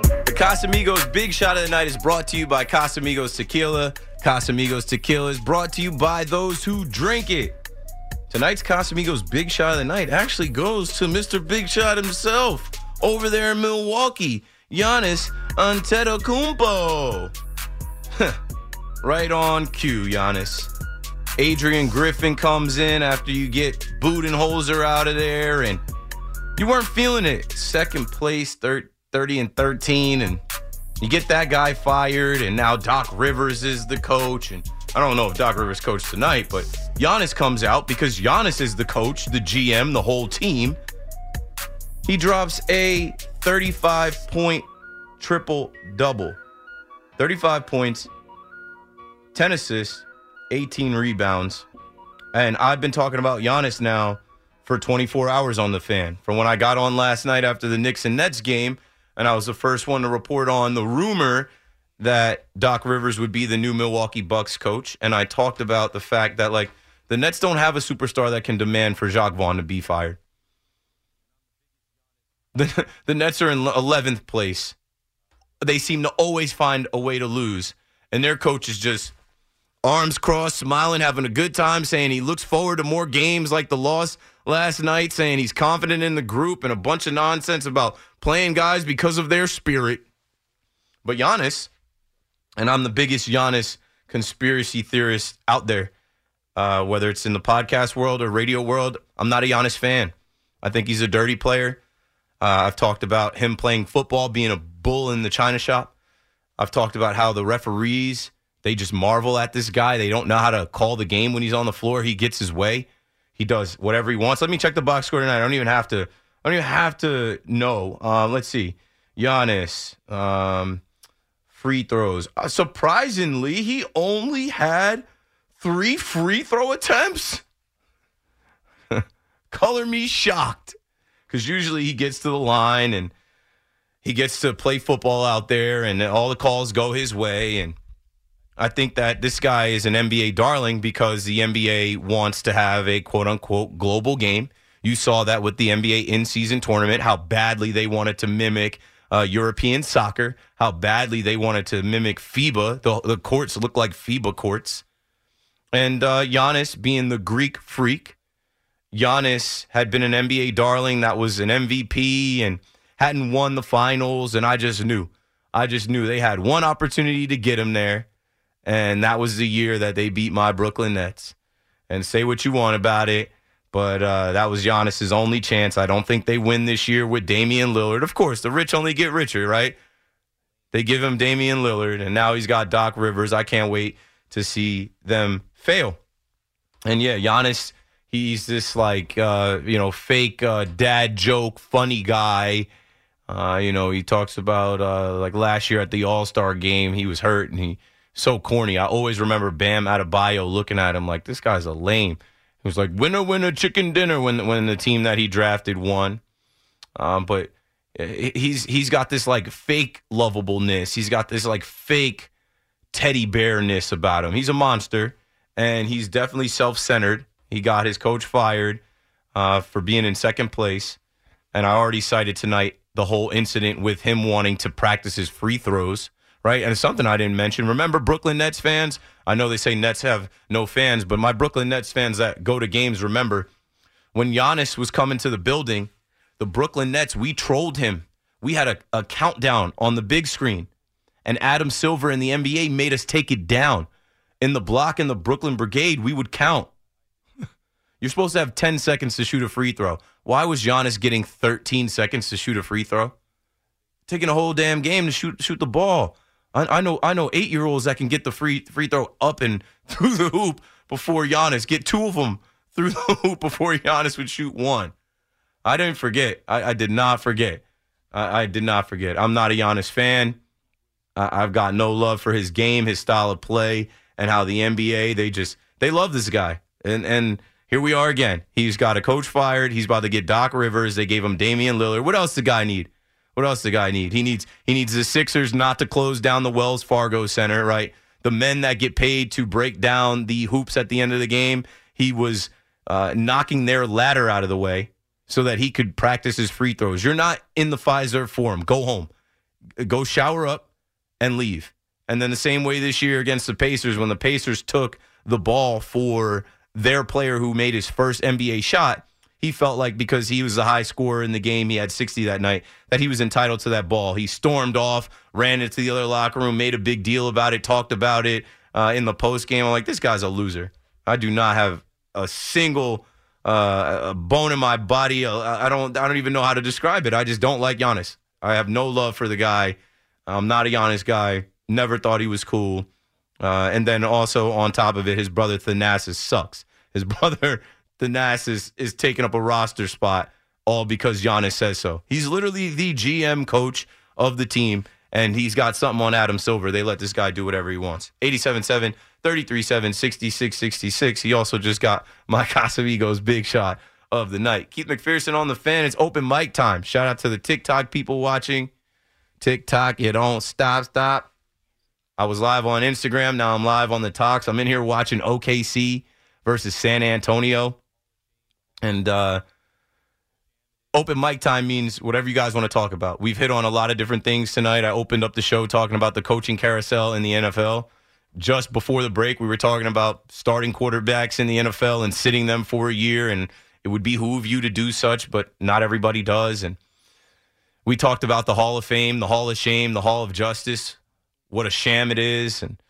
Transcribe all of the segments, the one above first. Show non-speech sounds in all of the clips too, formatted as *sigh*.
The Casamigos Big Shot of the Night is brought to you by Casamigos Tequila. Casamigos Tequila is brought to you by those who drink it. Tonight's Casamigos Big Shot of the Night actually goes to Mr. Big Shot himself over there in Milwaukee, Giannis Antetokounmpo. *laughs* right on cue, Giannis. Adrian Griffin comes in after you get Budenholzer out of there, and you weren't feeling it. Second place, third, 30 and 13 and you get that guy fired and now Doc Rivers is the coach and I don't know if Doc Rivers coached tonight, but Giannis comes out because Giannis is the coach, the GM, the whole team. He drops a 35 point triple double. 35 points, 10 assists, 18 rebounds. And I've been talking about Giannis now for 24 hours on the fan. From when I got on last night after the Knicks and Nets game and I was the first one to report on the rumor that Doc Rivers would be the new Milwaukee Bucks coach. And I talked about the fact that, like, the Nets don't have a superstar that can demand for Jacque Vaughn to be fired. The, *laughs* the Nets are in 11th place. They seem to always find a way to lose. And their coach is just arms crossed, smiling, having a good time, saying he looks forward to more games like the loss last night, saying he's confident in the group and a bunch of nonsense about playing guys because of their spirit. But Giannis, and I'm the biggest Giannis conspiracy theorist out there, uh, whether it's in the podcast world or radio world, I'm not a Giannis fan. I think he's a dirty player. Uh, I've talked about him playing football, being a bull in the china shop. I've talked about how the referees they just marvel at this guy. They don't know how to call the game when he's on the floor. He gets his way. He does whatever he wants. Let me check the box score tonight. I don't even have to. I don't even have to know. Um, let's see. Giannis, um, free throws. Uh, surprisingly, he only had three free throw attempts. *laughs* Color me shocked, because usually he gets to the line and he gets to play football out there, and all the calls go his way, and I think that this guy is an NBA darling because the NBA wants to have a quote unquote global game. You saw that with the NBA in season tournament, how badly they wanted to mimic uh, European soccer, how badly they wanted to mimic FIBA. The, the courts look like FIBA courts. And uh, Giannis being the Greek freak, Giannis had been an NBA darling that was an MVP and hadn't won the finals. And I just knew, I just knew they had one opportunity to get him there and that was the year that they beat my Brooklyn Nets. And say what you want about it, but uh, that was Giannis's only chance. I don't think they win this year with Damian Lillard. Of course, the rich only get richer, right? They give him Damian Lillard, and now he's got Doc Rivers. I can't wait to see them fail. And yeah, Giannis, he's this like uh, you know fake uh, dad joke, funny guy. Uh, you know, he talks about uh, like last year at the All Star game, he was hurt and he so corny. I always remember Bam Adebayo looking at him like this guy's a lame. He was like winner, winner, chicken dinner when when the team that he drafted won. Um, but he's he's got this like fake lovableness. He's got this like fake teddy bearness about him. He's a monster, and he's definitely self centered. He got his coach fired uh, for being in second place, and I already cited tonight the whole incident with him wanting to practice his free throws. Right, and it's something I didn't mention. Remember, Brooklyn Nets fans. I know they say Nets have no fans, but my Brooklyn Nets fans that go to games remember when Giannis was coming to the building the Brooklyn Nets, we trolled him. We had a, a countdown on the big screen, and Adam Silver in the NBA made us take it down. In the block in the Brooklyn Brigade, we would count. *laughs* You're supposed to have 10 seconds to shoot a free throw. Why was Giannis getting 13 seconds to shoot a free throw? Taking a whole damn game to shoot shoot the ball. I, I know I know eight year olds that can get the free free throw up and *laughs* through the hoop before Giannis. Get two of them through the *laughs* hoop before Giannis would shoot one. I didn't forget. I, I did not forget. I, I, did not forget. I'm not a Giannis fan. I, I've got no love for his game, his style of play, and how the NBA they just they love this guy. And and here we are again. He's got a coach fired. He's about to get Doc Rivers. They gave him Damian Lillard. What else the guy need? What else does the guy need? He needs he needs the Sixers not to close down the Wells Fargo Center, right? The men that get paid to break down the hoops at the end of the game. He was uh, knocking their ladder out of the way so that he could practice his free throws. You're not in the Fiserv Forum. Go home. Go shower up and leave. And then the same way this year against the Pacers, when the Pacers took the ball for their player who made his first NBA shot, he felt like because he was the high scorer in the game, he had 60 that night, that he was entitled to that ball. He stormed off, ran into the other locker room, made a big deal about it, talked about it uh, in the post game. I'm like, this guy's a loser. I do not have a single uh, a bone in my body. Uh, I don't I don't even know how to describe it. I just don't like Giannis. I have no love for the guy. I'm not a Giannis guy. Never thought he was cool. Uh, and then also on top of it, his brother Thanasis sucks. His *laughs* brother Thanasis is is taking up a roster spot all because Giannis says so. He's literally the GM coach of the team, and he's got something on Adam Silver. They let this guy do whatever he wants. 87-7 33 7, 66 66. He also just got Mike *laughs* Casamigos big shot of the night. Keith McPherson on the fan. It's open mic time. Shout out to the TikTok people watching. TikTok, you don't stop, stop. I was live on Instagram. Now I'm live on the talks. I'm in here watching OKC versus San Antonio. And uh, open mic time means whatever you guys want to talk about. We've hit on a lot of different things tonight. I opened up the show talking about the coaching carousel in the NFL just before the break, we were talking about starting quarterbacks in the NFL and sitting them for a year, and it would behoove you to do such, but not everybody does. And we talked about the Hall of Fame, the Hall of Shame, the Hall of Justice, what a sham it is, and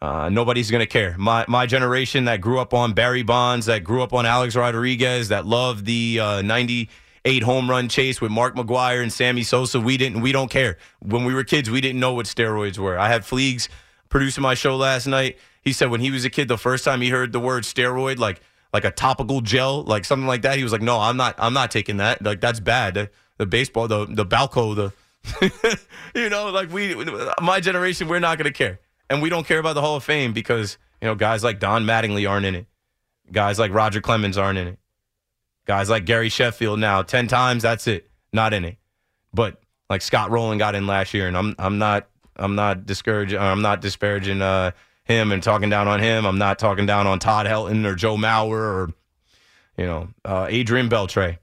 uh, nobody's going to care. My my generation that grew up on Barry Bonds, that grew up on Alex Rodriguez, that loved the uh, '98 home run chase with Mark McGwire and Sammy Sosa, we didn't. We don't care. When we were kids, we didn't know what steroids were. I had Fleegs producing my show last night. He said when he was a kid, the first time he heard the word steroid, like like a topical gel, like something like that, he was like, "No, I'm not. I'm not taking that. Like that's bad. The, the baseball, the the Balco, the *laughs* you know, like we, my generation, we're not gonna care, and we don't care about the Hall of Fame because you know guys like Don Mattingly aren't in it, guys like Roger Clemens aren't in it, guys like Gary Sheffield now ten times that's it, not in it, but like Scott Rolen got in last year, and I'm I'm not I'm not discouraging. I'm not disparaging uh, him and talking down on him. I'm not talking down on Todd Helton or Joe Mauer or you know uh, Adrian Beltre.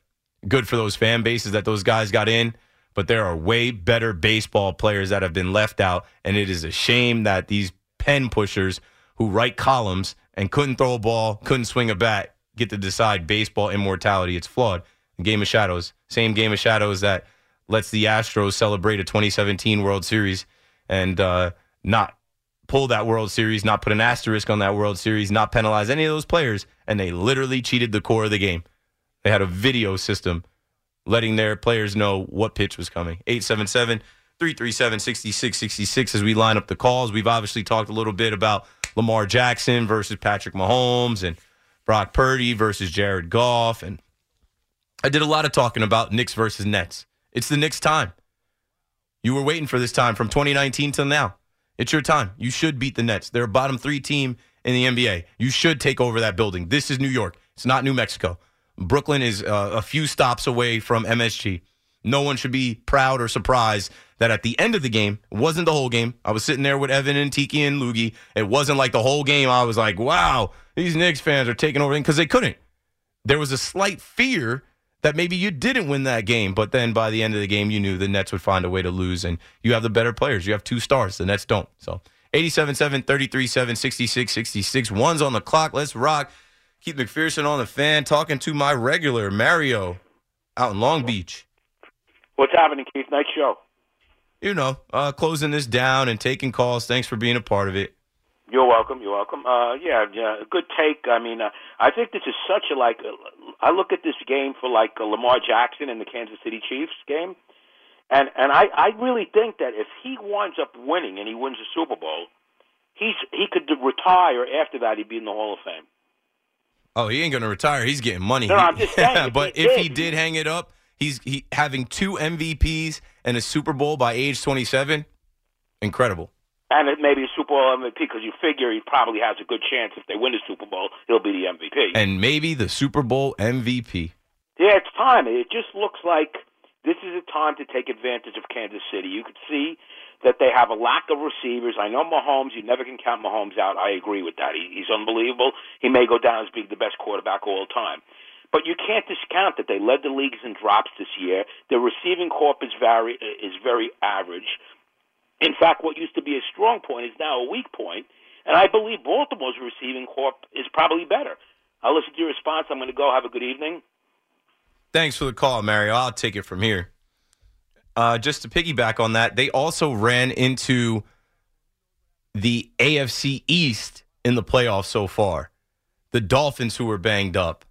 Good for those fan bases that those guys got in, but there are way better baseball players that have been left out, and it is a shame that these pen pushers who write columns and couldn't throw a ball, couldn't swing a bat, get to decide baseball immortality. It's flawed. The game of shadows, same game of shadows that lets the Astros celebrate a 2017 World Series and uh, not pull that World Series, not put an asterisk on that World Series, not penalize any of those players, and they literally cheated the core of the game. They had a video system letting their players know what pitch was coming. 877 337 6666 as we line up the calls. We've obviously talked a little bit about Lamar Jackson versus Patrick Mahomes and Brock Purdy versus Jared Goff. And I did a lot of talking about Knicks versus Nets. It's the Knicks' time. You were waiting for this time from 2019 till now. It's your time. You should beat the Nets. They're a bottom three team in the NBA. You should take over that building. This is New York. It's not New Mexico. Brooklyn is uh, a few stops away from MSG. No one should be proud or surprised that at the end of the game, wasn't the whole game. I was sitting there with Evan and Tiki and Loogie. It wasn't like the whole game. I was like, wow, these Knicks fans are taking over because they couldn't. There was a slight fear that maybe you didn't win that game, but then by the end of the game, you knew the Nets would find a way to lose, and you have the better players. You have two stars. The Nets don't. So 87 7, 33 7, 66 66. One's on the clock. Let's rock. Keith McPherson on the fan, talking to my regular Mario out in Long Beach. What's happening, Keith? Nice show. You know, uh, closing this down and taking calls. Thanks for being a part of it. You're welcome. You're welcome. Uh, yeah, yeah, good take. I mean, uh, I think this is such a like. Uh, I look at this game for like uh, Lamar Jackson and the Kansas City Chiefs game, and and I I really think that if he winds up winning and he wins the Super Bowl, he's he could retire after that. He'd be in the Hall of Fame. Oh, he ain't gonna retire. He's getting money. No, I'm just saying. *laughs* but if he, if did, he did hang it up, he's he having two MVPs and a Super Bowl by age 27. Incredible. and it maybe a Super Bowl MVP because you figure he probably has a good chance if they win the Super Bowl, he'll be the MVP. And maybe the Super Bowl MVP. Yeah, it's time. It just looks like this is a time to take advantage of Kansas City. You could see that they have a lack of receivers. I know Mahomes. You never can count Mahomes out. I agree with that. He, he's unbelievable. He may go down as being the best quarterback of all time. But you can't discount that they led the leagues in drops this year. Their receiving corp is very is very average. In fact, what used to be a strong point is now a weak point. and I believe Baltimore's receiving corp is probably better. I'll listen to your response. I'm going to go. Have a good evening. Thanks for the call, Mario. I'll take it from here. Uh, just to piggyback on that, they also ran into the AFC East in the playoffs so far. The Dolphins, who were banged up,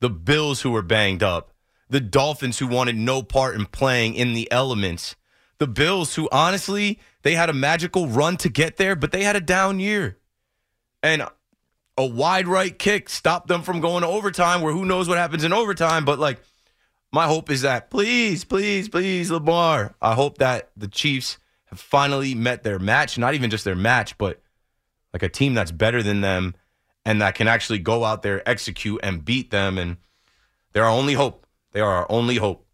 the Bills, who were banged up, the Dolphins, who wanted no part in playing in the elements, the Bills, who honestly, they had a magical run to get there, but they had a down year. And a wide right kick stopped them from going to overtime, where who knows what happens in overtime, but like, my hope is that please, please, please, Lamar. I hope that the Chiefs have finally met their match, not even just their match, but like a team that's better than them and that can actually go out there, execute, and beat them. And they're our only hope. They are our only hope.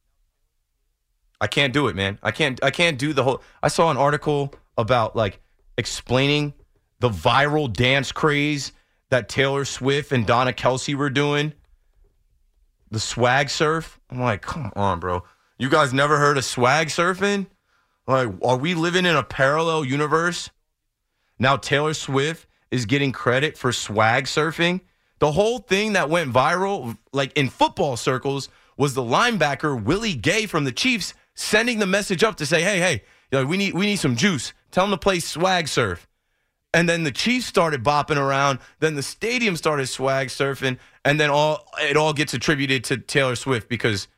I can't do it, man. I can't. I can't do the whole. I saw an article about like explaining the viral dance craze that Taylor Swift and Donna Kelce were doing the swag surf. I'm like, come on, bro. You guys never heard of swag surfing? Like, are we living in a parallel universe? Now Taylor Swift is getting credit for swag surfing. The whole thing that went viral, like in football circles, was the linebacker Willie Gay from the Chiefs sending the message up to say, "Hey, hey, know, we need we need some juice. Tell him to play swag surf." And then the Chiefs started bopping around. Then the stadium started swag surfing, and then all it all gets attributed to Taylor Swift because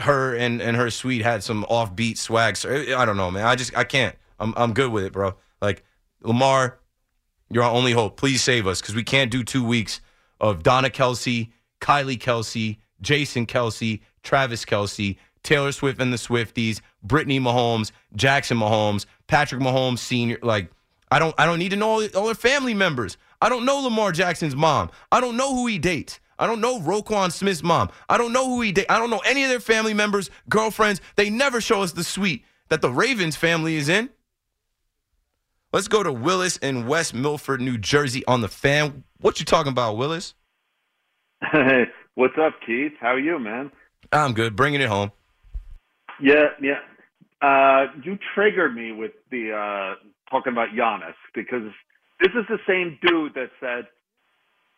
her and, and her suite had some offbeat swag. I don't know, man. I just I can't. I'm I'm good with it, bro. Like Lamar, you're our only hope. Please save us because we can't do two weeks of Donna Kelce, Kylie Kelce, Jason Kelce, Travis Kelce, Taylor Swift and the Swifties, Brittany Mahomes, Jackson Mahomes, Patrick Mahomes Senior. Like I don't I don't need to know all, all their family members. I don't know Lamar Jackson's mom. I don't know who he dates. I don't know Roquan Smith's mom. I don't know who he dates. I don't know any of their family members, girlfriends. They never show us the suite that the Ravens family is in. Let's go to Willis in West Milford, New Jersey on the fan. What you talking about, Willis? Hey, what's up, Keith? How are you, man? I'm good. Bringing it home. Yeah, yeah. Uh, you triggered me with the uh, talking about Giannis because this is the same dude that said,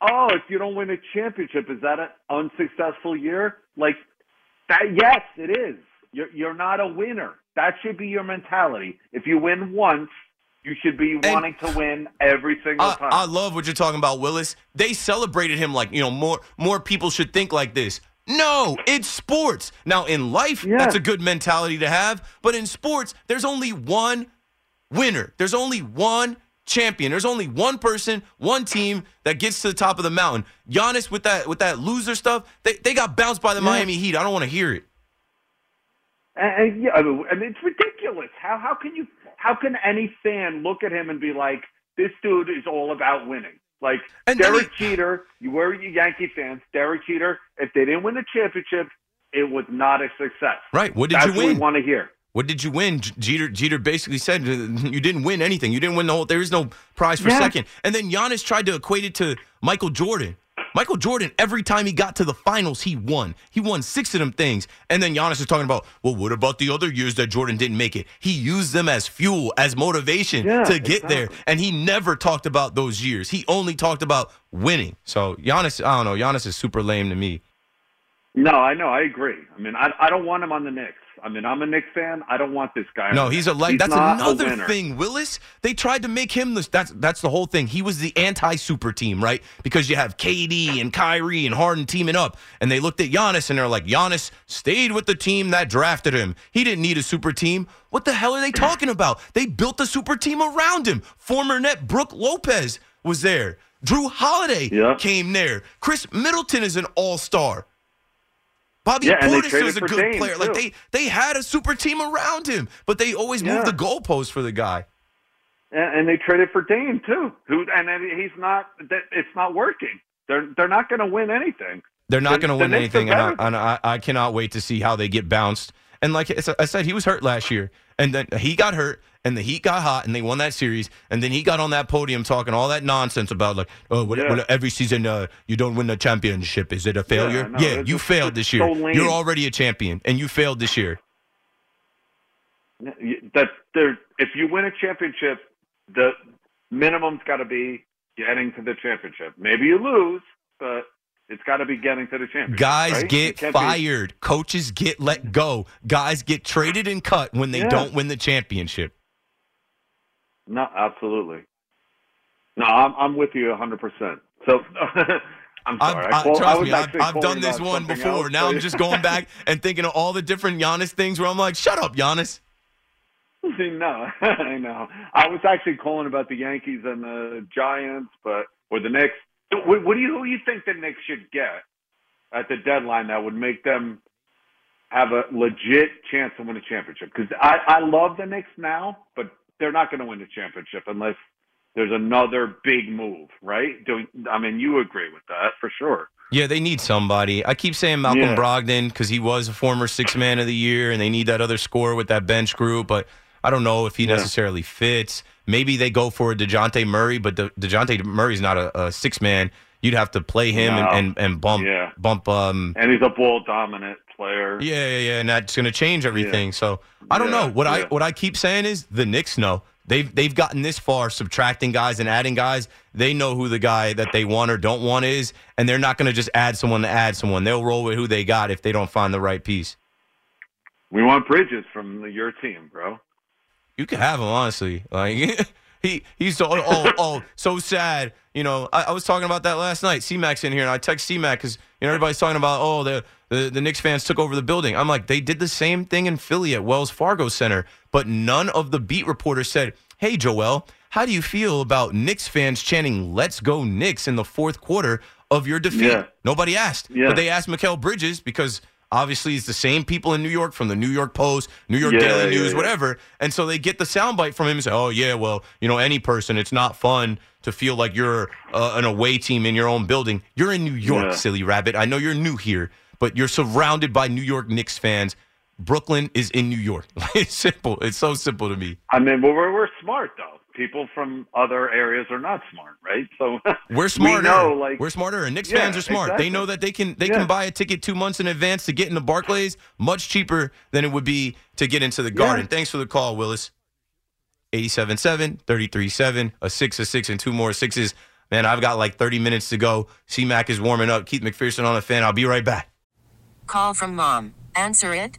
"Oh, if you don't win a championship, is that an unsuccessful year?" Like that. Yes, it is. You're you're not a winner. That should be your mentality. If you win once, you should be wanting to win every single I, time. I love what you're talking about, Willis. They celebrated him like, you know, more more people should think like this. No, it's sports. Now in life, Yeah. that's a good mentality to have, but in sports, there's only one winner. There's only one champion. There's only one person, one team that gets to the top of the mountain. Giannis with that with that loser stuff, they, they got bounced by the Miami Heat. I don't want to hear it. And, and yeah, I mean, it's ridiculous. How how can you how can any fan look at him and be like, this dude is all about winning? Like And Derek he- Jeter, you were Yankee fans. Derek Jeter, if they didn't win the championship, it was not a success. Right. What did That's you what we win? want to hear. What did you win? Jeter Jeter basically said uh, you didn't win anything. You didn't win the whole. There is no prize for Yeah. second. And then Giannis tried to equate it to Michael Jordan. Michael Jordan, every time he got to the finals, he won. He won six of them things. And then Giannis is talking about, well, what about the other years that Jordan didn't make it? He used them as fuel, as motivation Yeah, to get there. And he never talked about those years. He only talked about winning. So Giannis, I don't know. Giannis is super lame to me. No, I know. I agree. I mean, I I don't want him on the Knicks. I mean, I'm a Knicks fan. I don't want this guy. No, he's a like. He's That's another thing, Willis. They tried to make him this. That's that's the whole thing. He was the anti-super team, right? Because you have KD and Kyrie and Harden teaming up, and they looked at Giannis and they're like, Giannis stayed with the team that drafted him. He didn't need a super team. What the hell are they talking about? They built a super team around him. Former net Brook Lopez was there. Jrue Holiday Yeah. came there. Khris Middleton is an all-star. Bobby Yeah, Portis was a good Dame, player. Like they they had a super team around him, but they always Yeah. moved the goalpost for the guy. And, and they traded for Dame too. Who and he's not. It's not working. They're they're not going to win anything. They're not going to win anything, and, I, and I, I cannot wait to see how they get bounced. And like I said, he was hurt last year, and then he got hurt, and the Heat got hot, and they won that series. And then he got on that podium talking all that nonsense about like, oh, what, Yeah. what- every season uh, you don't win the championship. Is it a failure? no, Yeah, you just- failed this year. lame. You're already a champion, and you failed this year. That there, if you win a championship, the minimum's got to be getting to the championship. Maybe you lose, but it's got to be getting to the championship. Guys right? Get can't be- fired. Coaches get let go. Guys get traded and cut when they Yeah. don't win the championship. No, absolutely. No, I'm I'm with you 100. percent So *laughs* I'm sorry. I, call- trust was me, I've, I've done this one before. else, now I'm just going back *laughs* and thinking of all the different Giannis things where I'm like, shut up, Giannis. no, *laughs* I know. I was actually calling about the Yankees and the Giants, but or the Knicks. What, what do you who do you think the Knicks should get at the deadline that would make them have a legit chance to win a championship? Because I I love the Knicks now, but they're not going to win the championship unless there's another big move, right? Do, I mean, you agree with that for sure. Yeah, they need somebody. I keep saying Malcolm Yeah. Brogdon because he was a former six man of the year, and they need that other scorer with that bench group. But I don't know if he Yeah. necessarily fits. Maybe they go for Dejounte Murray, but De- Dejounte Murray's not a, a six man. You'd have to play him No. and, and, and bump Yeah. bump um And he's a ball dominant player. Yeah, yeah, yeah, and that's going to change everything. So I don't Yeah, know. What I what I keep saying is the Knicks know they've they've gotten this far, subtracting guys and adding guys. They know who the guy that they want or don't want is, and they're not going to just add someone to add someone. They'll roll with who they got if they don't find the right piece. We want Bridges from your team, bro. You can have him honestly. Like *laughs* he he's so oh, oh, oh so sad. You know, I, I was talking about that last night. C Mac's in here, and I text C Mac because you know everybody's talking about oh the, the the Knicks fans took over the building. I'm like they did the same thing in Philly at Wells Fargo Center, but none of the beat reporters said, "Hey Joel, how do you feel about Knicks fans chanting "Let's go Knicks" in the fourth quarter of your defeat?" Yeah. Nobody asked, Yeah. but they asked Mikal Bridges because. Obviously, it's the same people in New York from the New York Post, New York Yeah, Daily yeah, News, yeah. whatever. And so they get the soundbite from him and say, "Oh yeah, well, you know, any person, it's not fun to feel like you're uh, an away team in your own building. You're in New York, silly rabbit. I know you're new here, but you're surrounded by New York Knicks fans. Brooklyn is in New York. *laughs* it's simple. It's so simple to me. I mean, well, we're we're smart though. People from other areas are not smart, right? So *laughs* We're smarter. We know, like We're smarter, and Knicks Yeah, fans are smart. They know that they can they Yeah. can buy a ticket two months in advance to get into Barclays, much cheaper than it would be to get into the Garden. Thanks for the call, Willis. 87.7, 33.7, a six, a six, and two more sixes. Man, I've got like 30 minutes to go. C Mac is warming up. Keith McPherson on the fan. I'll be right back. Call from mom. Answer it.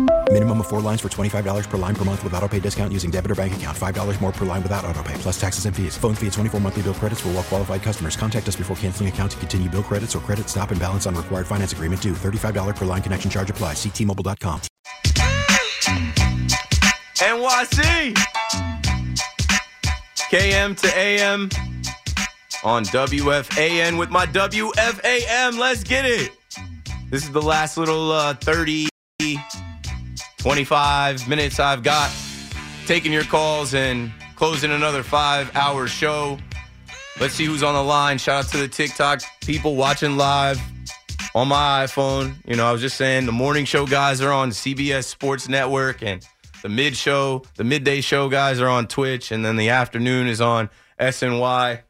Minimum of four lines for $25 per line per month with auto pay discount using debit or bank account. $5 more per line without auto pay, plus taxes and fees. Phone fee at 24 monthly bill credits for all well qualified customers. Contact us before canceling account to continue bill credits or credit stop and balance on required finance agreement due. $35 per line connection charge apply. Ctmobile.com. NYC. KM to AM on WFAN with my WFAM. Let's get it. This is the last little uh, 30, 25 minutes I've got taking your calls and closing another five hour show. Let's see who's on the line. Shout out to the TikTok people watching live on my iPhone. You know, I was just saying the morning show guys are on CBS Sports Network and the mid show, the midday show guys are on Twitch, and then the afternoon is on SNY.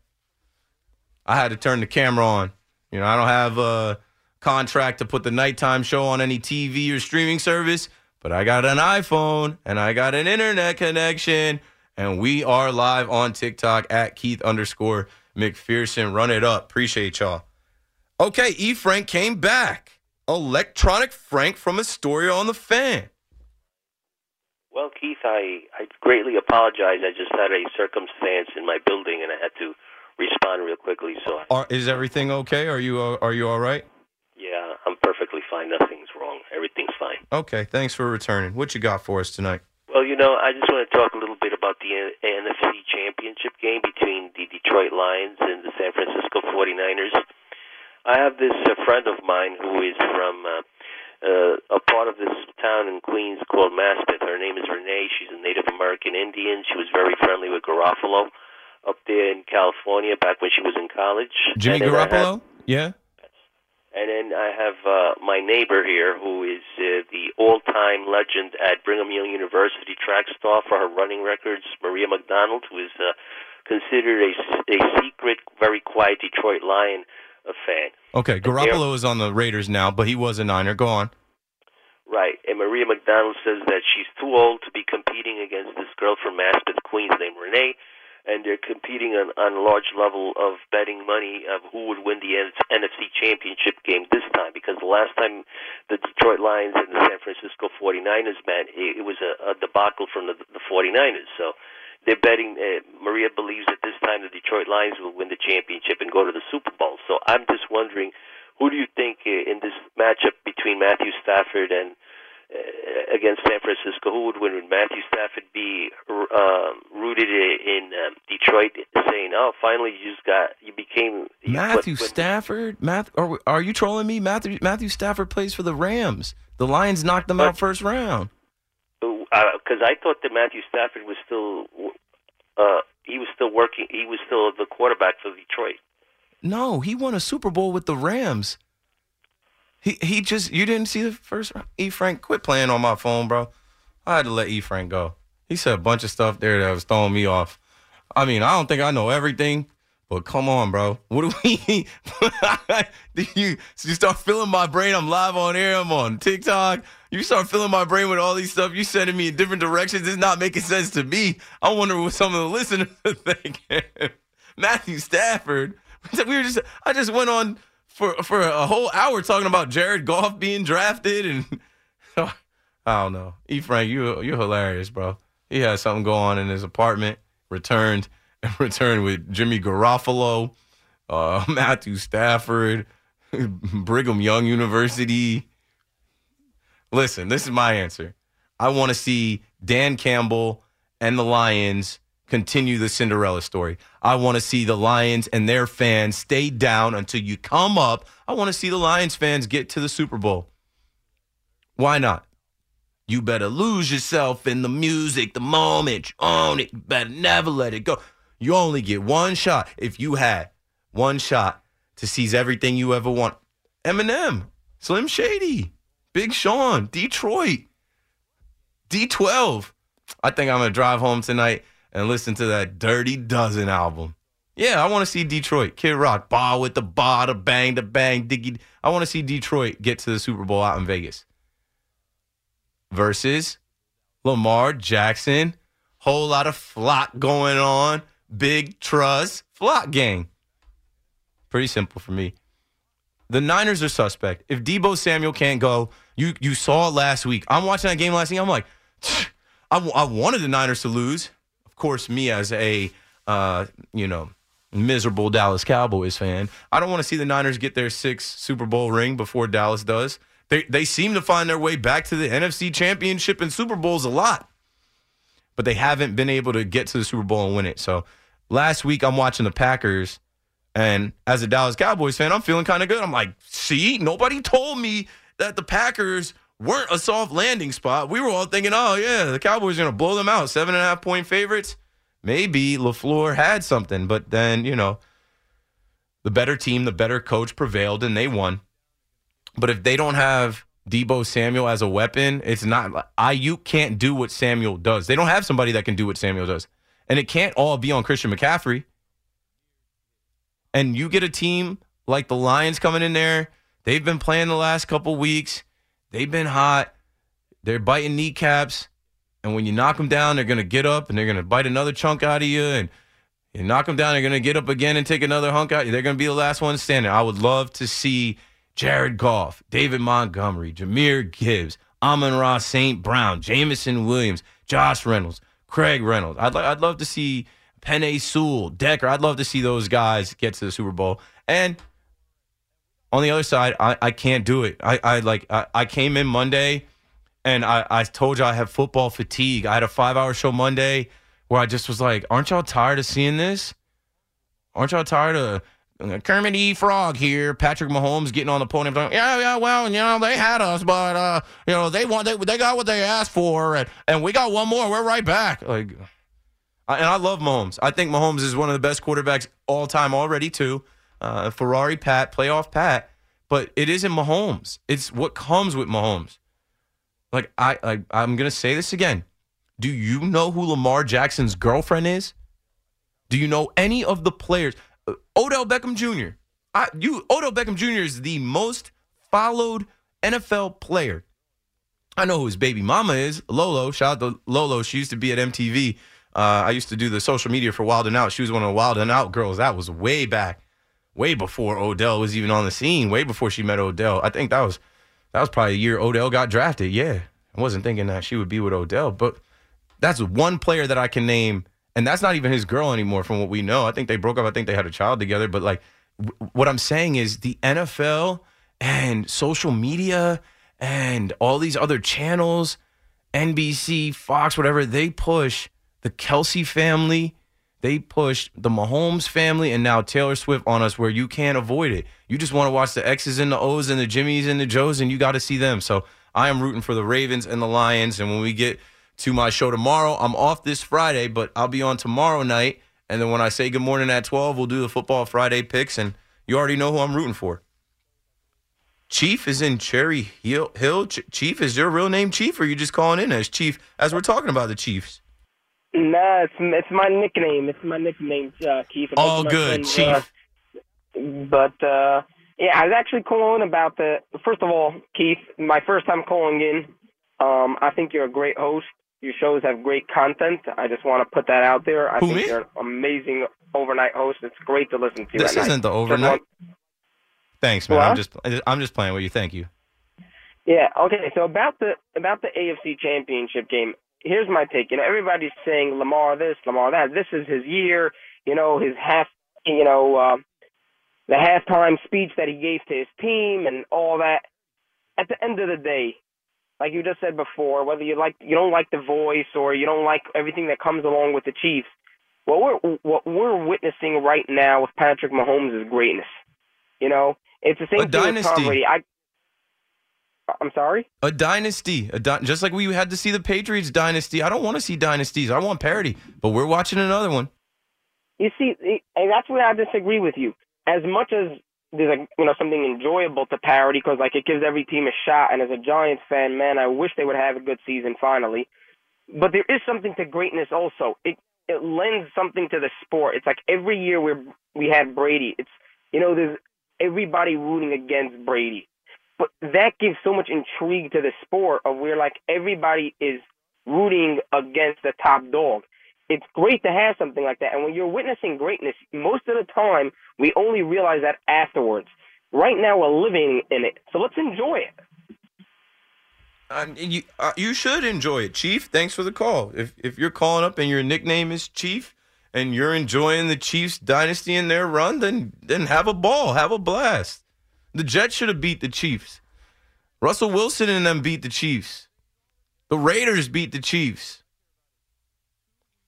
I had to turn the camera on. You know, I don't have a contract to put the nighttime show on any TV or streaming service, but I got an iPhone and I got an internet connection, and we are live on TikTok at Keith underscore McPherson. Run it up. Appreciate y'all. Okay, E. Frank came back. Electronic Frank from Astoria on the fan. Well, Keith, I, I greatly apologize. I just had a circumstance in my building, and I had to respond real quickly. So, Are, is everything okay? Are you uh, are you all right? yeah, perfectly fine. Nothing's wrong. Everything's fine. Okay, thanks for returning. What you got for us tonight? Well, you know, I just want to talk a little bit about the NFC Championship game between the Detroit Lions and the San Francisco 49ers. I have this uh, friend of mine who is from uh, uh, a part of this town in Queens called Maspeth. Her name is Renee. She's a Native American Indian. She was very friendly with Garofalo up there in California back when she was in college. Jimmy And then have- Garoppolo? Yeah. And then I have uh, my neighbor here, who is uh, the all-time legend at Brigham Young University track star for her running records, Maria McDonald, who is uh, considered a secret, very quiet Detroit Lion uh, fan. Okay, Garoppolo is on the Raiders now, but he was a Niner. Go on. Right, and Maria McDonald says that she's too old to be competing against this girl from Maspeth, Queens, named Renee, and they're competing on, on a large level of betting money of who would win the NFC Championship game this time. Because the last time the Detroit Lions and the San Francisco 49ers met, it, it was a, a debacle from the, the 49ers. So they're betting. Uh, Maria believes that this time the Detroit Lions will win the championship and go to the Super Bowl. So I'm just wondering, who do you think uh, in this matchup between Matthew Stafford and against San Francisco, who would win? Would Matthew Stafford be uh, rooted in um, Detroit, saying, "Oh, finally you just got you became you Matthew Stafford? Math, are, are you trolling me? Matthew Matthew Stafford plays for the Rams. The Lions knocked them out first round. because I thought that Matthew Stafford was still uh, he was still working. He was still the quarterback for Detroit. No, he won a Super Bowl with the Rams. He he just you didn't see the first round. E Frank, quit playing on my phone, bro. I had to let E Frank go. He said a bunch of stuff there that was throwing me off. I mean, I don't think I know everything, but come on, bro. What do we? *laughs* do you you start filling my brain? I'm live on air. I'm on TikTok. You start filling my brain with all these stuff. You sending me in different directions. It's not making sense to me. I wonder what some of the listeners *laughs* thinking. *laughs* Matthew Stafford. We were just. I just went on for for a whole hour talking about Jared Goff being drafted and. *laughs* I don't know. E. Frank, you you're hilarious, bro. He had something go on in his apartment. Returned and *laughs* returned with Jimmy Garofalo, uh, *laughs* Matthew Stafford, Brigham Young University. Listen, this is my answer. I want to see Dan Campbell and the Lions continue the Cinderella story. I want to see the Lions and their fans stay down until you come up. I want to see the Lions fans get to the Super Bowl. Why not? You better lose yourself in the music, the moment, You own it. You better never let it go. You only get one shot. If you had one shot to seize everything you ever want, Eminem, Slim Shady, Big Sean, Detroit, D12. I think I'm gonna drive home tonight and listen to that Dirty Dozen album. Yeah, I want to see Detroit. Kid Rock, bar with the bar, the bang, the bang, diggy. I want to see Detroit get to the Super Bowl out in Vegas. Versus Lamar Jackson. Whole lot of flock going on. Big trust. Flock gang. Pretty simple for me. The Niners are suspect. If Deebo Samuel can't go, you you saw last week. I'm watching that game last week. I'm like, I, I wanted the Niners to lose. Course, me as a uh, you know miserable Dallas Cowboys fan, I don't want to see the Niners get their sixth Super Bowl ring before Dallas does. They they seem to find their way back to the NFC Championship and Super Bowls a lot, but they haven't been able to get to the Super Bowl and win it. So last week I'm watching the Packers. And as a Dallas Cowboys fan, I'm feeling kind of good. I'm like, see, nobody told me that the Packers weren't a soft landing spot. We were all thinking, oh, yeah, the Cowboys are going to blow them out. Seven and a half point favorites. Maybe LaFleur had something, but then, you know, the better team, the better coach prevailed and they won. But if they don't have Deebo Samuel as a weapon, it's not Aiyuk can't do what Samuel does. They don't have somebody that can do what Samuel does. And it can't all be on Christian McCaffrey and you get a team like the Lions coming in there, they've been playing the last couple weeks. They've been hot. They're biting kneecaps. And when you knock them down, they're going to get up and they're going to bite another chunk out of you. And you knock them down, they're going to get up again and take another hunk out. They're going to be the last one standing. I would love to see Jared Goff, David Montgomery, Jahmyr Gibbs, Amon-Ra St. Brown, Jameson Williams, Josh Reynolds, Craig Reynolds. I'd, I'd love to see Penei Sewell, Decker. I'd love to see those guys get to the Super Bowl. And on the other side, I, I can't do it. I, I like I, I came in Monday and I, I told you I have football fatigue. I had a five hour show Monday where I just was like, Aren't y'all tired of seeing this? Aren't y'all tired of uh, Kermit E. Frog here, Patrick Mahomes getting on the podium, talking, yeah, yeah, well, you know, they had us, but uh, you know, they want they, they got what they asked for, and, and we got one more. We're right back. Like and I love Mahomes. I think Mahomes is one of the best quarterbacks all time already, too. Uh, Ferrari Pat, playoff Pat. But it isn't Mahomes. It's what comes with Mahomes. Like I, I I'm gonna say this again. Do you know who Lamar Jackson's girlfriend is? Do you know any of the players? Uh, Odell Beckham Jr. I, you Odell Beckham Jr. is the most followed NFL player. I know who his baby mama is, Lolo. Shout out to Lolo. She used to be at MTV uh, I used to do the social media for Wild and Out. She was one of the Wild and Out girls. That was way back, way before Odell was even on the scene. Way before she met Odell. I think that was that was probably the year Odell got drafted. Yeah, I wasn't thinking that she would be with Odell, but that's one player that I can name, and that's not even his girl anymore, from what we know. I think they broke up. I think they had a child together. But like, w- what I'm saying is the NFL and social media and all these other channels, NBC, Fox, whatever, they push the Kelce family, they pushed the Mahomes family and now Taylor Swift on us where you can't avoid it. You just want to watch the X's and the O's and the Jimmys and the Joes, and you got to see them. So I am rooting for the Ravens and the Lions. And when we get to my show tomorrow, I'm off this Friday, but I'll be on tomorrow night. And then when I say good morning at 12, we'll do the Football Friday picks, and you already know who I'm rooting for. Chief is in Cherry Hill. Hill. Chief, is your real name Chief, or are you just calling in as Chief as we're talking about the Chiefs? Nah, it's it's my nickname. It's my nickname, uh, Keith. All good, friend, Chief. Uh, but uh, yeah, I was actually calling about the. First of all, Keith, my first time calling in. Um, I think you're a great host. Your shows have great content. I just want to put that out there. I Who, think me? you're an amazing overnight host. It's great to listen to. This isn't night. the overnight. Thanks, man. What? I'm just I'm just playing with you. Thank you. Yeah. Okay. So about the about the AFC Championship game, here's my take. You know, everybody's saying Lamar this, Lamar that. This is his year. You know, his half. You know, uh, the halftime speech that he gave to his team and all that. At the end of the day, like you just said before, whether you like you don't like the voice or you don't like everything that comes along with the Chiefs, what we're what we're witnessing right now with Patrick Mahomes is greatness. You know, it's the same A thing with Tom dynasty. Brady. I I'm sorry. A dynasty, a dy- just like we had to see the Patriots dynasty. I don't want to see dynasties. I want parity, but we're watching another one. You see, and that's where I disagree with you. As much as there's a you know something enjoyable to parity because like it gives every team a shot, and as a Giants fan, man, I wish they would have a good season finally. But there is something to greatness also. It it lends something to the sport. It's like every year we we had Brady. It's you know there's everybody rooting against Brady, but that gives so much intrigue to the sport of where like everybody is rooting against the top dog it's great to have something like that. And when you're witnessing greatness, most of the time we only realize that afterwards. Right now we're living in it, so let's enjoy it. Um, you uh, you should enjoy it, Chief. Thanks for the call. If if you're calling up and your nickname is Chief and you're enjoying the Chiefs dynasty and their run, then then have a ball, have a blast. The Jets should have beat the Chiefs. Russell Wilson and them beat the Chiefs. The Raiders beat the Chiefs.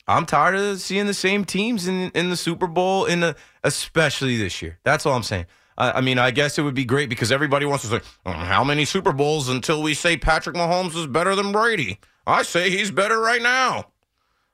I'm tired of seeing the same teams in in the Super Bowl, in the especially this year. That's all I'm saying. I, I mean, I guess it would be great because everybody wants to say, "Oh, "How many Super Bowls until we say Patrick Mahomes is better than Brady?" I say he's better right now.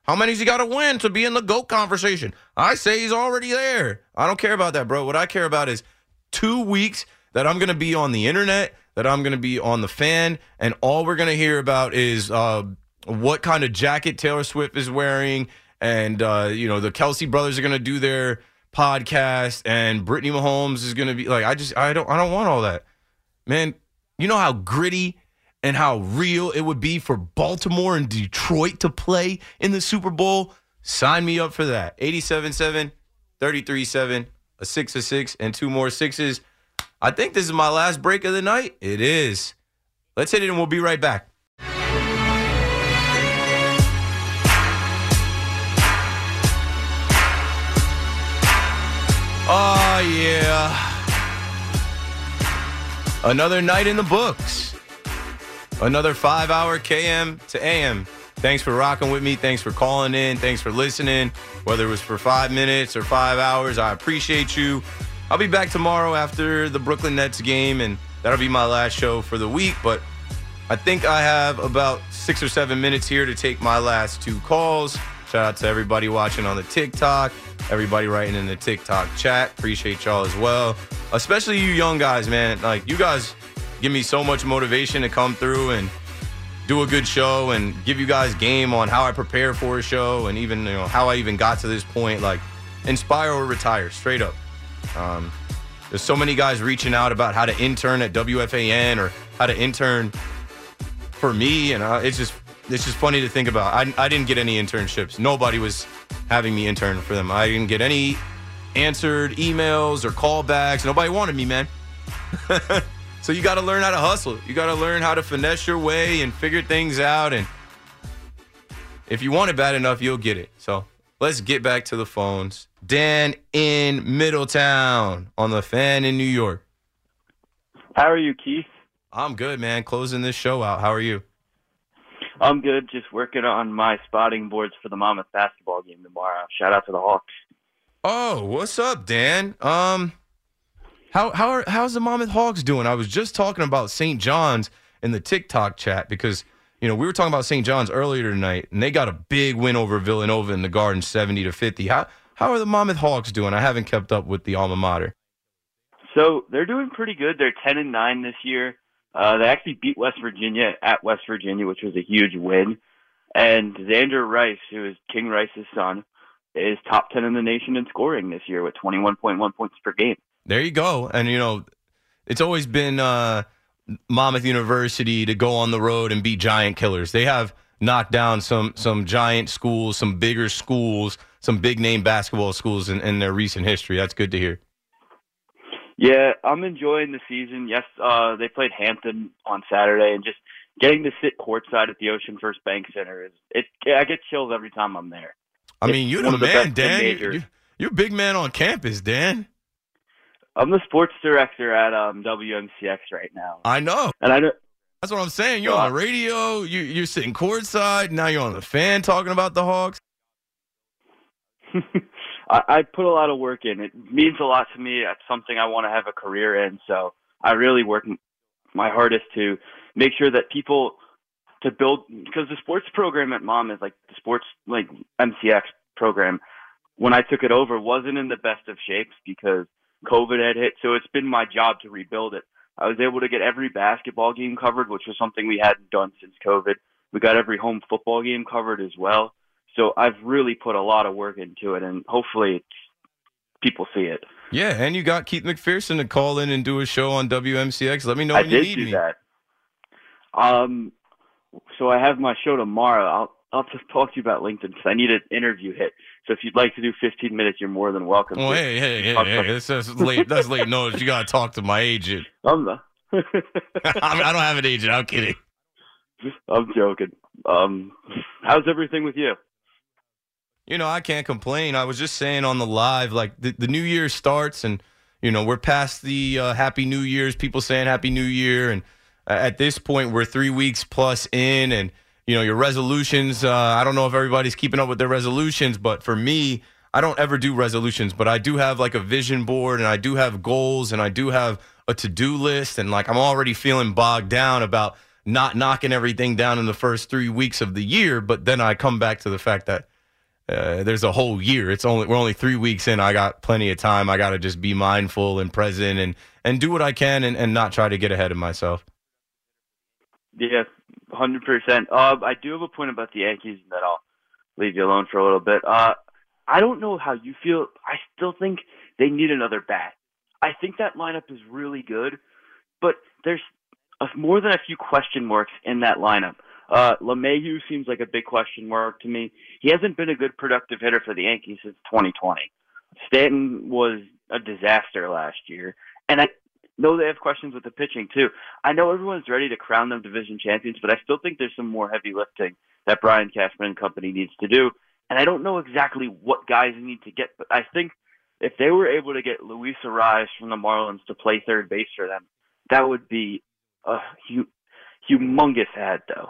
How many's he got to win to be in the GOAT conversation? I say he's already there. I don't care about that, bro. What I care about is two weeks that I'm going to be on the internet, that I'm going to be on the fan, and all we're going to hear about is uh, what kind of jacket Taylor Swift is wearing, and uh, you know the Kelce brothers are going to do their podcast, and Brittany Mahomes is going to be like, I just, I don't, I don't want all that, man. You know how gritty and how real it would be for Baltimore and Detroit to play in the Super Bowl. Sign me up for that. 87-7, 33-7, a six a six, and two more sixes. I think this is my last break of the night. It is. Let's hit it and we'll be right back. Oh, yeah. Another night in the books. Another five hour KM to AM. Thanks for rocking with me. Thanks for calling in. Thanks for listening. Whether it was for five minutes or five hours, I appreciate you. I'll be back tomorrow after the Brooklyn Nets game, and that'll be my last show for the week. But I think I have about six or seven minutes here to take my last two calls. Shout out to everybody watching on the TikTok, everybody writing in the TikTok chat. Appreciate y'all as well. Especially you young guys, man. Like, you guys give me so much motivation to come through and do a good show and give you guys game on how I prepare for a show and even, you know, how I even got to this point. Like, inspire or retire, straight up. Um, there's so many guys reaching out about how to intern at WFAN or how to intern for me, and uh, it's just it's just funny to think about. I, I didn't get any internships. Nobody was having me intern for them. I didn't get any answered emails or callbacks. Nobody wanted me, man. *laughs* so you got to learn how to hustle. You got to learn how to finesse your way and figure things out. And if you want it bad enough, you'll get it. So let's get back to the phones. Dan in Middletown on the fan in New York. How are you, Keith? I'm good, man. Closing this show out. How are you? I'm good. Just working on my spotting boards for the Monmouth basketball game tomorrow. Shout out to the Hawks. Oh, what's up, Dan? Um, how how are how's the Monmouth Hawks doing? I was just talking about St. John's in the TikTok chat because you know we were talking about St. John's earlier tonight, and they got a big win over Villanova in the Garden, seventy to fifty. How how are the Monmouth Hawks doing? I haven't kept up with the alma mater. So they're doing pretty good. They're ten and nine this year. Uh, they actually beat West Virginia at West Virginia, which was a huge win. And Xander Rice, who is King Rice's son, is top ten in the nation in scoring this year with twenty one point one points per game. There you go. And you know, it's always been uh, Monmouth University to go on the road and beat giant killers. They have knocked down some some giant schools, some bigger schools, some big name basketball schools in, in their recent history. That's good to hear. Yeah, I'm enjoying the season. Yes, uh, they played Hampton on Saturday, and just getting to sit courtside at the OceanFirst Bank Center is it. I get chills every time I'm there. I It's mean, you're the man, Dan. major. You, you're a big man on campus, Dan. I'm the sports director at um, WMCX right now, I know. and I know That's what I'm saying. You're on the radio. You, you're sitting courtside. Now you're on the fan talking about the Hawks. *laughs* I, I put a lot of work in. It means a lot to me. It's something I want to have a career in. So I really work my hardest to make sure that people to build because the sports program at Mom is like the sports like MCX program. When I took it over, wasn't in the best of shapes because COVID had hit. So it's been my job to rebuild it. I was able to get every basketball game covered, which was something we hadn't done since COVID. We got every home football game covered as well. So I've really put a lot of work into it, and hopefully it's, people see it. Yeah, and you got Keith McPherson to call in and do a show on WMCX. Let me know I when you did need do me. that. Um, so I have my show tomorrow. I'll I'll just talk to you about LinkedIn because I need an interview hit. So if you'd like to do 15 minutes, you're more than welcome. Oh, hey, hey, hey, hey, that's, that's late. That's late notice. You got to talk to my agent. *laughs* I'm the. *laughs* I, I don't have an agent. I'm kidding. I'm joking. Um, how's everything with you? You know, I can't complain. I was just saying on the live, like the, the new year starts, and you know we're past the uh, Happy New Year's. People saying Happy New Year, and uh, at this point we're three weeks plus in, and you know your resolutions. Uh, I don't know if everybody's keeping up with their resolutions, but for me, I don't ever do resolutions, but I do have like a vision board, and I do have goals, and I do have a to do list, and like I'm already feeling bogged down about not knocking everything down in the first three weeks of the year. But then I come back to the fact that uh, there's a whole year. It's only we're only three weeks in. I got plenty of time. I got to just be mindful and present and and do what I can and, and not try to get ahead of myself. Yeah, hundred percent. Uh, I do have a point about the Yankees and that I'll leave you alone for a little bit. Uh, I don't know how you feel. I still think they need another bat. I think that lineup is really good, but there's a, more than a few question marks in that lineup. Uh, seems like a big question mark to me. He hasn't been a good productive hitter for the Yankees since 2020. Stanton was a disaster last year, and I know they have questions with the pitching too. I know everyone's ready to crown them division champions, but I still think there's some more heavy lifting that Brian Cashman and company needs to do. And I don't know exactly what guys need to get, but I think if they were able to get Luis Arraez from the Marlins to play third base for them, that would be a hu- humongous ad, though.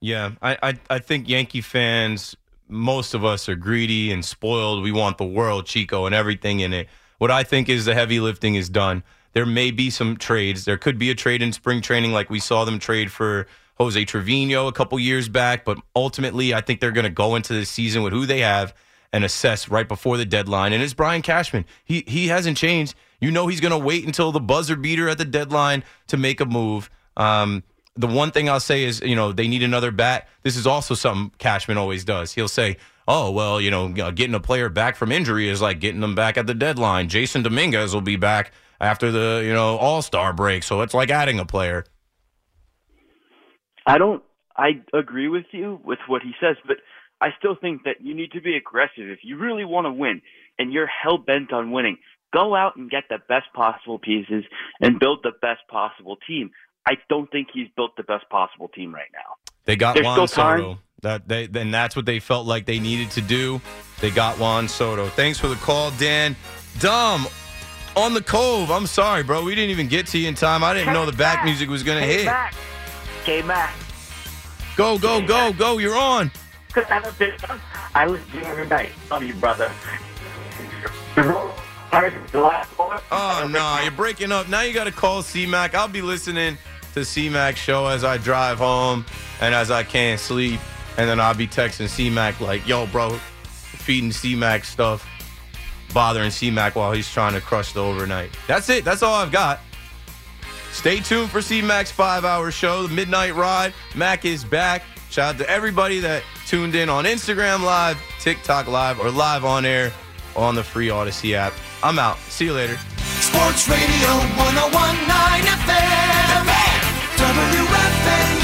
Yeah, I, I I think Yankee fans, most of us are greedy and spoiled. We want the world, Chico, and everything in it. What I think is the heavy lifting is done. There may be some trades. There could be a trade in spring training, like we saw them trade for Jose Trevino a couple years back. But ultimately, I think they're going to go into the season with who they have and assess right before the deadline. And it's Brian Cashman. He he hasn't changed. You know he's going to wait until the buzzer beater at the deadline to make a move. Um, the one thing I'll say is, you know, they need another bat. This is also something Cashman always does. He'll say, "Oh, well, you know, getting a player back from injury is like getting them back at the deadline. Jasson Dominguez will be back after the, you know, All Star break, so it's like adding a player." I don't. I agree with you with what he says, but I still think that you need to be aggressive if you really want to win and you're hell bent on winning. Go out and get the best possible pieces and build the best possible team. I don't think he's built the best possible team right now. They got There's Juan. Soto. That they then that's what they felt like they needed to do. They got Juan Soto. Thanks for the call, Dan. Dom on the Cove. I'm sorry, bro. We didn't even get to you in time. I didn't know the back music was gonna hit. Came back. Go, go, go, go. You're on. Because I listen to you every night. Love you, brother. Oh no, you're breaking up. Now you got to call CMAC. I'll be listening to CMAC show as I drive home and as I can't sleep, and then I'll be texting CMAC like, "Yo, bro, feeding CMAC stuff, bothering CMAC while he's trying to crush the overnight." That's it. That's all I've got. Stay tuned for CMAC's five-hour show, the Midnight Ride. Mac is back. Shout out to everybody that tuned in on Instagram Live, TikTok Live, or live on air on the free Audacy app. I'm out. See you later. Sports Radio 1019 FM. WFAN,